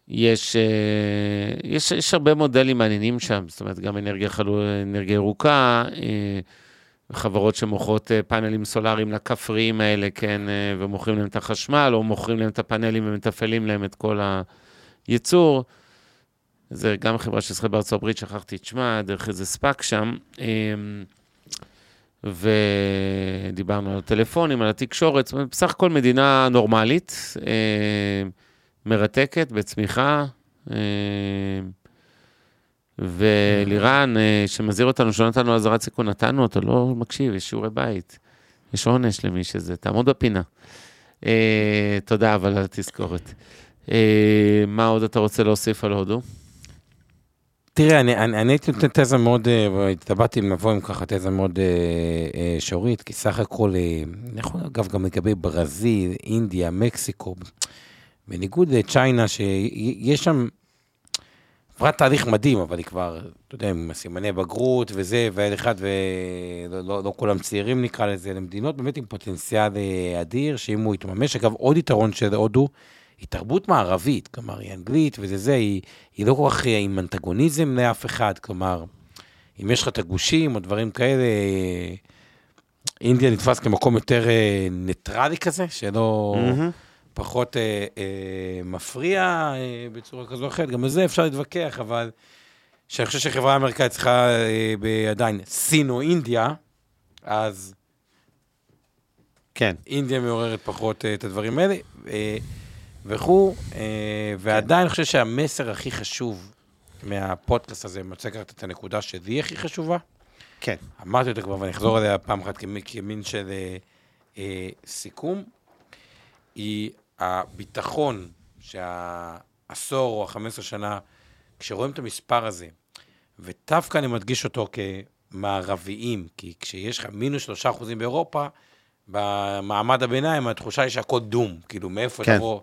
יש, אה, יש, יש הרבה מודלים מעניינים שם, זאת אומרת, גם אנרגיה, חלו, אנרגיה ירוקה, אה, חברות שמוכרות פאנלים סולאריים לכפריים האלה, כן, ומוכרים להם את החשמל, או מוכרים להם את הפאנלים ומתפעלים להם את כל הייצור. זה גם חברה ששחקת בארצות הברית, שכחתי את שמה, דרך איזה ספאק שם. אמ, ודיברנו על הטלפונים, על התקשורת, זאת אומרת, בסך הכל מדינה נורמלית, אמ, מרתקת, בצמיחה. ולירן, אה, שמזהיר אותנו, שלא נתנו אזהרת סיכון, נתנו אותו, לא מקשיב, יש שיעורי בית. יש עונש למי שזה, תעמוד בפינה. אה, תודה, אבל על התזכורת. אה, מה עוד אתה רוצה להוסיף על הודו? תראה, אני, אני, אני הייתי נותן תזה מאוד, התלבטתי אם לבוא עם ככה תזה מאוד אה, אה, שורית, כי סך הכל, נכון, אגב, גם לגבי ברזיל, אינדיה, מקסיקו, בניגוד לצ'יינה, שיש שם, עברה תהליך מדהים, אבל היא כבר, אתה יודע, עם סימני בגרות וזה, ואל אחד, ולא לא, לא כולם צעירים נקרא לזה, למדינות באמת עם פוטנציאל אה, אדיר, שאם הוא יתממש, אגב, עוד יתרון של הודו, היא תרבות מערבית, כלומר, היא אנגלית וזה זה, היא, היא לא כל כך אה, עם אנטגוניזם לאף אחד, כלומר, אם יש לך את הגושים או דברים כאלה, אה, אינדיה נתפס כמקום יותר ניטרלי כזה, שלא... מהמם. פחות אה, אה, מפריע אה, בצורה כזו או אחרת, גם על זה אפשר להתווכח, אבל שאני חושב שחברה אמריקאית צריכה אה, עדיין סין או אינדיה, אז כן. אינדיה מעוררת פחות אה, את הדברים האלה, אה, וכו', אה, ועדיין אני חושב שהמסר הכי חשוב מהפודקאסט הזה, אני רוצה לקחת את הנקודה שלי הכי חשובה, כן. אמרתי אותה כבר ואני אחזור עליה פעם אחת כמי- כמין של אה, אה, סיכום, היא הביטחון שהעשור או ה-15 שנה, כשרואים את המספר הזה, ודווקא אני מדגיש אותו כמערביים, כי כשיש לך מינוס שלושה אחוזים באירופה, במעמד הביניים התחושה היא שהכל דום, כאילו מאיפה כן. תבוא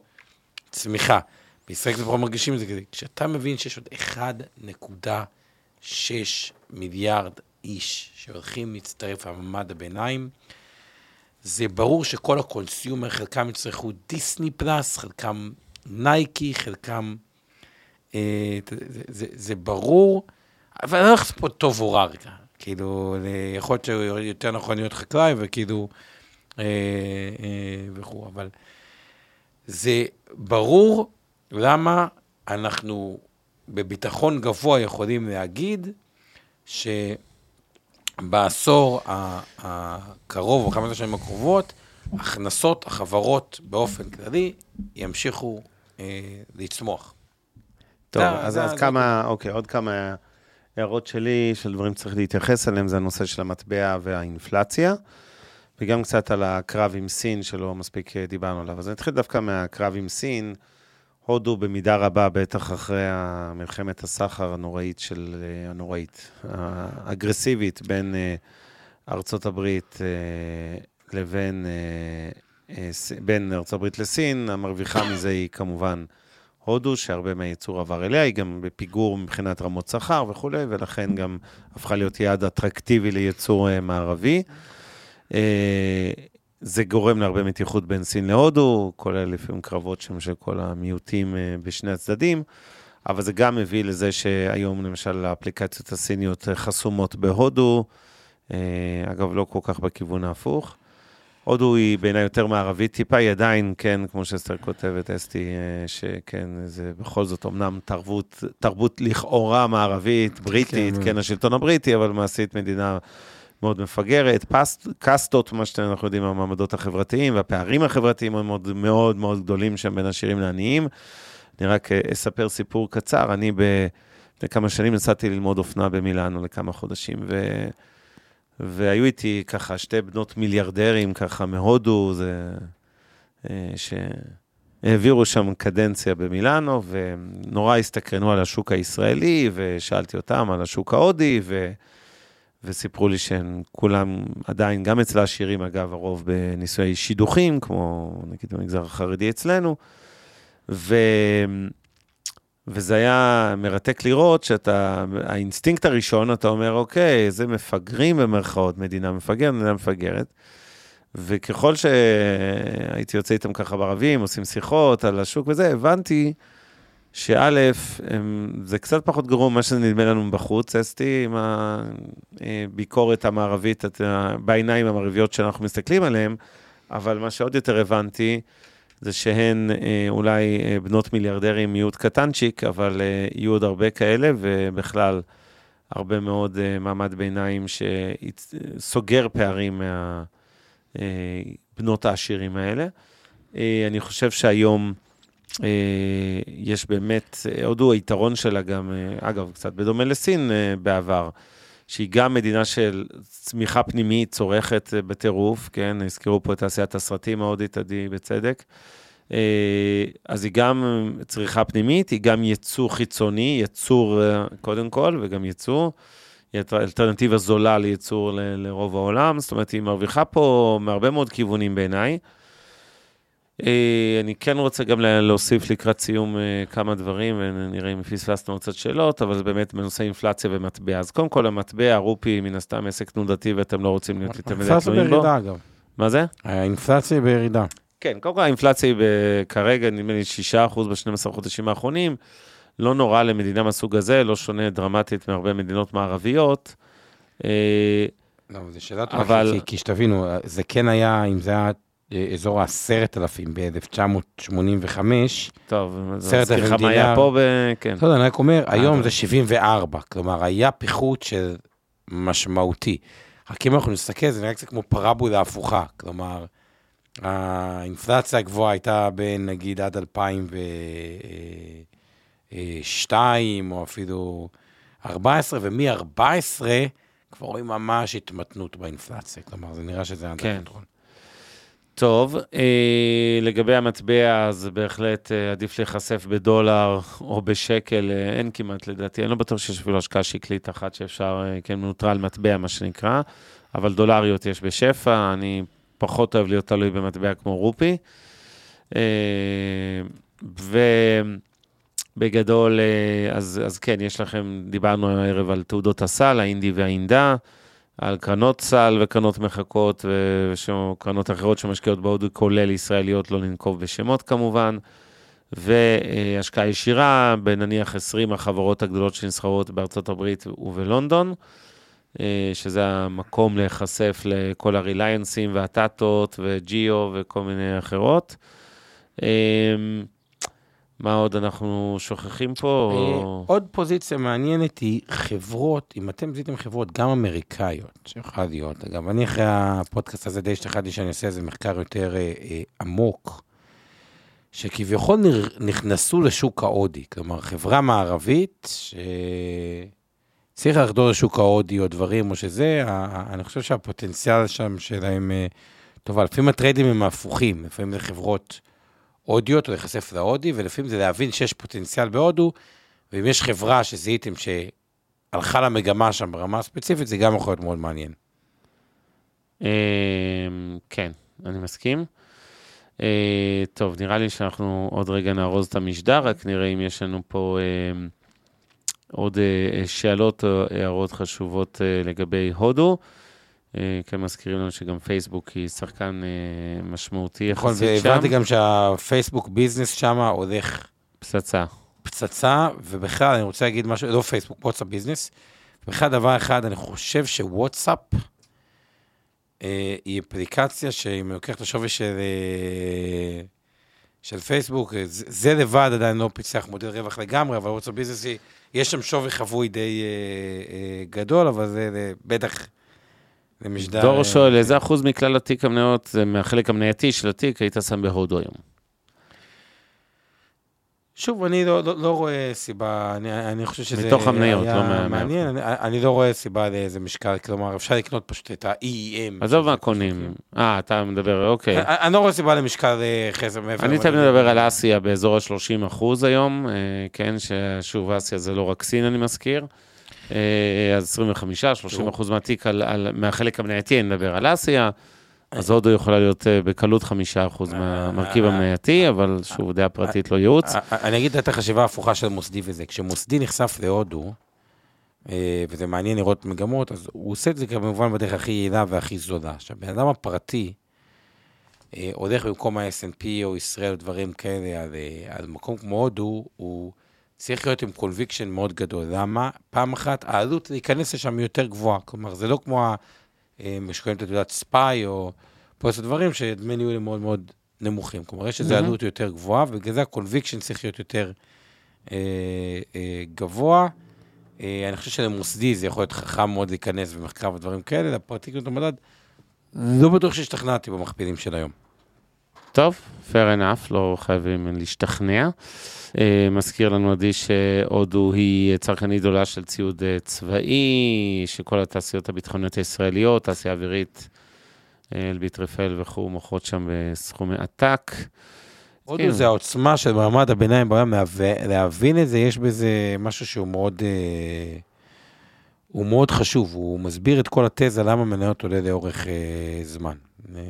צמיחה. בישראל פחות מרגישים את זה. כשאתה מבין שיש עוד 1.6 מיליארד איש שהולכים להצטרף למעמד הביניים, זה ברור שכל ה consumer, חלקם יצטרכו Disney Plus, חלקם נייקי, חלקם... אה, זה, זה, זה ברור, אבל אני לא חושב פה טוב או רע רגע. כאילו, אה, יכול להיות שיותר נכון להיות חקלאי, וכאילו, אה, אה, וכו', אבל זה ברור למה אנחנו בביטחון גבוה יכולים להגיד שבעשור ה- הקרוב, או חמש השנים הקרובות, הכנסות החברות באופן כללי ימשיכו אה, לצמוח. טוב, זה- אז, זה- אז זה- כמה, אוקיי, עוד כמה הערות שלי, של דברים שצריך להתייחס אליהם, זה הנושא של המטבע והאינפלציה, וגם קצת על הקרב עם סין, שלא מספיק אה, דיברנו עליו. אז נתחיל דווקא מהקרב עם סין. הודו במידה רבה, בטח אחרי מלחמת הסחר הנוראית של, אה, הנוראית, האגרסיבית בין אה, ארצות הברית אה, לבין, בין ארצות הברית לסין, המרוויחה מזה היא כמובן הודו, שהרבה מהייצור עבר אליה, היא גם בפיגור מבחינת רמות שכר וכולי, ולכן גם הפכה להיות יעד אטרקטיבי לייצור מערבי. זה גורם להרבה מתיחות בין סין להודו, כולל לפעמים קרבות שם של כל המיעוטים אה, בשני הצדדים, אבל זה גם מביא לזה שהיום למשל האפליקציות הסיניות חסומות בהודו, אה, אגב, לא כל כך בכיוון ההפוך. הודו היא בעיניי יותר מערבית טיפה, היא עדיין, כן, כמו שאסתר כותבת, אסתי, אה, שכן, זה בכל זאת אמנם תרבות, תרבות לכאורה מערבית, בריטית, כן. כן, השלטון הבריטי, אבל מעשית מדינה מאוד מפגרת, פסט, קסטות, מה שאנחנו יודעים, המעמדות החברתיים, והפערים החברתיים הם מאוד מאוד מאוד גדולים שם בין עשירים לעניים. אני רק אה, אספר סיפור קצר, אני ב... לפני כמה שנים נסעתי ללמוד אופנה במילאנו לכמה חודשים, ו... והיו איתי ככה שתי בנות מיליארדרים ככה מהודו, זה... אה, שהעבירו שם קדנציה במילאנו, ונורא הסתקרנו על השוק הישראלי, ושאלתי אותם על השוק ההודי, ו... וסיפרו לי שהם כולם עדיין, גם אצל העשירים, אגב, הרוב בנישואי שידוכים, כמו נגיד במגזר החרדי אצלנו, ו... וזה היה מרתק לראות שאתה, האינסטינקט הראשון, אתה אומר, אוקיי, זה מפגרים במרכאות, מדינה מפגרת, מדינה מפגרת. וככל שהייתי יוצא איתם ככה בערבים, עושים שיחות על השוק וזה, הבנתי שא', זה קצת פחות גרוע ממה שנדמה לנו בחוץ, אסתי, עם הביקורת המערבית, את ה- בעיניים המערביות שאנחנו מסתכלים עליהן, אבל מה שעוד יותר הבנתי, זה שהן אה, אולי אה, בנות מיליארדרים, מיעוט קטנצ'יק, אבל אה, יהיו עוד הרבה כאלה, ובכלל, הרבה מאוד אה, מעמד ביניים שסוגר פערים מהבנות העשירים האלה. אה, אני חושב שהיום אה, יש באמת, אה, הודו, היתרון שלה גם, אה, אגב, קצת בדומה לסין אה, בעבר, שהיא גם מדינה של צמיחה פנימית, צורכת אה, בטירוף, כן? הזכירו פה את תעשיית הסרטים ההודית, עדי, בצדק. אה, אז היא גם צריכה פנימית, היא גם ייצוא חיצוני, ייצור אה, קודם כל, וגם ייצוא. היא אלטרנטיבה זולה לייצור לרוב העולם, זאת אומרת, היא מרוויחה פה מהרבה מאוד כיוונים בעיניי. אה, אני כן רוצה גם לה- להוסיף לקראת סיום אה, כמה דברים, ונראה אם פספסנו קצת שאלות, אבל זה באמת בנושא אינפלציה ומטבע. אז קודם כל, המטבע, הרופי, מן הסתם עסק תנודתי, ואתם לא רוצים להיות יותר מדי תלויים בו. בירידה, אגב. מה זה? האינפלציה בירידה. כן, קודם כל האינפלציה היא כרגע, נדמה לי 6% ב-12 חודשים האחרונים. לא נורא למדינה מהסוג הזה, לא שונה דרמטית מהרבה מדינות מערביות. אה, לא, זו שאלה טובה, אבל- כי, כי שתבינו, זה כן היה, אם זה היה אה, אזור ה-10,000 ב-1985, טוב, אז מזכיר לך מה היה. פה, ו- כן. לא יודע, אני רק אומר, היום זה 74, כלומר, היה פיחות של משמעותי. רק אם אנחנו נסתכל, זה נראה קצת כמו פרבולה הפוכה, כלומר, האינפלציה הגבוהה הייתה בין, נגיד, עד 2002, או אפילו 14, ומ-14 כבר רואים ממש התמתנות באינפלציה, כלומר, זה נראה שזה under control. טוב, אה, לגבי המטבע, אז בהחלט אה, עדיף להיחשף בדולר או בשקל, אה, אין כמעט לדעתי, אני לא בטוח שיש אפילו השקעה שקלית אחת שאפשר, כן, מנוטרל מטבע, מה שנקרא, אבל דולריות יש בשפע, אני פחות אוהב להיות תלוי במטבע כמו רופי. ובגדול, אז, אז כן, יש לכם, דיברנו הערב על תעודות הסל, האינדי והאינדה. על קרנות סל וקרנות מחכות וקרנות אחרות שמשקיעות בהודו, כולל ישראליות, לא לנקוב בשמות כמובן, והשקעה ישירה בנניח 20 החברות הגדולות שנסחרות בארצות הברית ובלונדון, אה, שזה המקום להיחשף לכל הריליינסים והטאטות וג'יו וכל מיני אחרות. מה עוד אנחנו שוכחים פה? או- אה, עוד פוזיציה מעניינת היא חברות, אם אתם זיהיתם חברות גם אמריקאיות, שיכולה להיות, אגב, אני אחרי הפודקאסט הזה די השתכנעתי שאני אעשה איזה מחקר יותר אה, אה, עמוק, שכביכול נכנסו לשוק ההודי, כלומר, חברה מערבית, שצריך לחדור לשוק ההודי או דברים או שזה, אני חושב שהפוטנציאל שם שלהם אה, טובה. לפעמים הטריידים הם הפוכים, לפעמים זה חברות הודיות, או להיחשף להודי, ולפעמים זה להבין שיש פוטנציאל בהודו, ואם יש חברה שזיהיתם שהלכה למגמה שם ברמה הספציפית, זה גם יכול להיות מאוד מעניין. אה, כן, אני מסכים. אה, טוב, נראה לי שאנחנו עוד רגע נארוז את המשדר, רק נראה אם יש לנו פה אה, עוד אה, שאלות או הערות חשובות לגבי הודו. אה, כן, מזכירים לנו שגם פייסבוק היא שחקן אה, משמעותי נכון, יחסית שם. והבנתי גם שה Facebook Business שם הולך פצצה. פצצה, ובכלל, אני רוצה להגיד משהו, לא פייסבוק, WhatsApp Business. בכלל, דבר אחד, אני חושב שוואטסאפ אה, היא אפליקציה שאם אני לוקח את השווי של, אה, של פייסבוק, אה, זה, זה לבד עדיין לא פיצח מודל רווח לגמרי, אבל WhatsApp Business, היא- יש שם שווי חבוי די אה, אה, גדול, אבל זה אה, בטח למשדר... דור אה, שואל, איזה אחוז מכלל התיק המניות, מהחלק המנייתי של התיק, היית שם בהודו היום? שוב, אני לא, לא, לא רואה סיבה, אני, אני חושב שזה... מתוך המניות, לא מה- מעניין, אני, אני לא רואה סיבה לאיזה משקל, כלומר, אפשר לקנות פשוט את ה-EEM. עזוב מה קונים. פשוט- אה, אתה מדבר, אוקיי. אני, אני לא רואה סיבה למשקל אה, חסר מעבר. אני תמיד מדבר על אסיה באזור ה-30 אחוז היום, אה, כן, ששוב, אסיה זה לא רק סין, אני מזכיר. אה, אז 25-30 אחוז מהתיק על- על- מהחלק המנייתי, אני מדבר על אסיה. אז הודו יכולה להיות אה, בקלות 5 אחוז מהמרכיב המנייתי, אבל שוב, דעה פרטית לא ייעוץ. אני אגיד את החשיבה ההפוכה של מוסדי וזה. כשמוסדי נחשף להודו, אה, וזה מעניין לראות מגמות, אז הוא עושה את זה כמובן בדרך הכי יעילה והכי זולה. עכשיו, בן אדם הפרטי אה, הולך במקום ה-S&P או ישראל או דברים כאלה על, אה, על מקום כמו הודו, הוא צריך להיות עם conviction מאוד גדול. למה? פעם אחת, העלות להיכנס לשם היא יותר גבוהה. כלומר, זה לא כמו אה, שקוראים את תעודת SPY או פה איזה דברים שדמי ניהול הם מאוד מאוד נמוכים. כלומר, יש איזו עלות יותר גבוהה, ובגלל זה ה conviction צריך להיות יותר אה, אה, גבוה. אה, אני חושב שלמוסדי זה יכול להיות חכם מאוד להיכנס במחקר ודברים כאלה, לפרטי קניית המדד, לא בטוח שהשתכנעתי במכפילים של היום. טוב, fair enough, לא חייבים להשתכנע. אה, מזכיר לנו עדי שהודו היא צרכנית גדולה של ציוד אה, צבאי, שכל התעשיות הביטחוניות הישראליות, תעשייה אווירית, אה, אלביט רפאל וכו', מוכרות שם בסכומי עתק. הודו כן. זה העוצמה של מעמד הביניים בעולם, להב- להבין את זה, יש בזה משהו שהוא מאוד, הוא מאוד חשוב, הוא מסביר את כל התזה למה מניות עולה לאורך אה, זמן.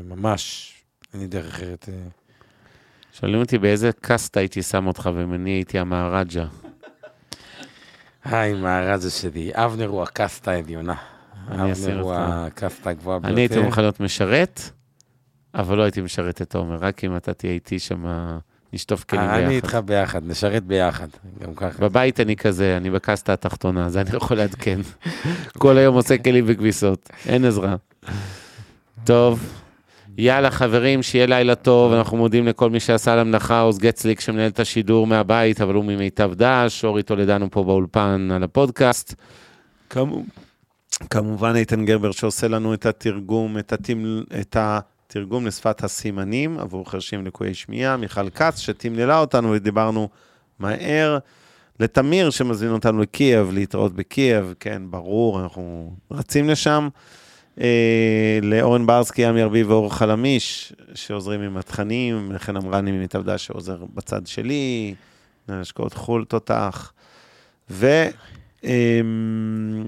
ממש, אין לי דרך אחרת. אה. שואלים אותי באיזה קאסט הייתי שם אותך, ואם אני הייתי המהרג'ה. היי, מהרזה שלי, אבנר הוא הקאסטה העליונה. אני אבנר הוא. הקאסטה הגבוהה ביותר. אני הייתי מוכן להיות משרת, אבל לא הייתי משרת את עומר, רק אם אתה תהיה איתי שם, נשטוף כלים אה, אני ביחד. איתך ביחד, נשרת ביחד, גם ככה. בבית אני כזה, אני בקסטה התחתונה, זה אני יכול לעדכן. כל היום עושה כלים וכביסות, אין עזרה. טוב, יאללה חברים, שיהיה לילה טוב, אנחנו מודים לכל מי שעשה על המלאכה, עוז גצליק שמנהל את השידור מהבית, אבל הוא ממיטב דש, אורי טולדנו פה באולפן על הפודקאסט. כמו- כמובן איתן גרבר שעושה לנו את התרגום, את, התמל, את התרגום לשפת הסימנים עבור חרשים לקויי שמיעה, מיכל כץ שתמללה אותנו ודיברנו מהר. לתמיר שמזמין אותנו לקייב, להתראות בקייב, כן, ברור, אנחנו רצים לשם. אה, לאורן ברסקי, עמי ארביב ואור חלמיש, שעוזרים עם התכנים, לכן אמרני ממתעבדה שעוזר בצד שלי, מנהל השקעות חו"ל תותח. ו... אמ,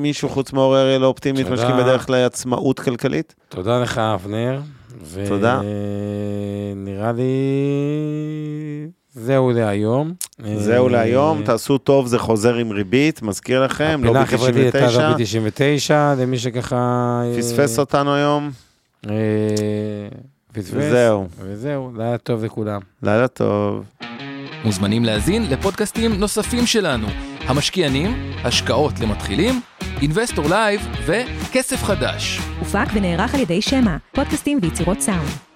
מישהו חוץ מאור אריאל אופטימית, תודה. משקיעים בדרך לעצמאות כלכלית? תודה לך, אבנר. תודה. נראה לי... זהו להיום. זהו אה, להיום, תעשו טוב, זה חוזר עם ריבית, מזכיר לכם, הפינה לובי החברתית הייתה 99, לובי 99, למי שככה... אה, פספס אותנו היום, אה, פספס. וזהו. וזהו, לילה טוב לכולם. לילה טוב. מוזמנים להאזין לפודקאסטים נוספים שלנו, המשקיענים, השקעות למתחילים, Investor Live וכסף חדש. הופק ונערך על ידי שמע, פודקאסטים ויצירות סאונד.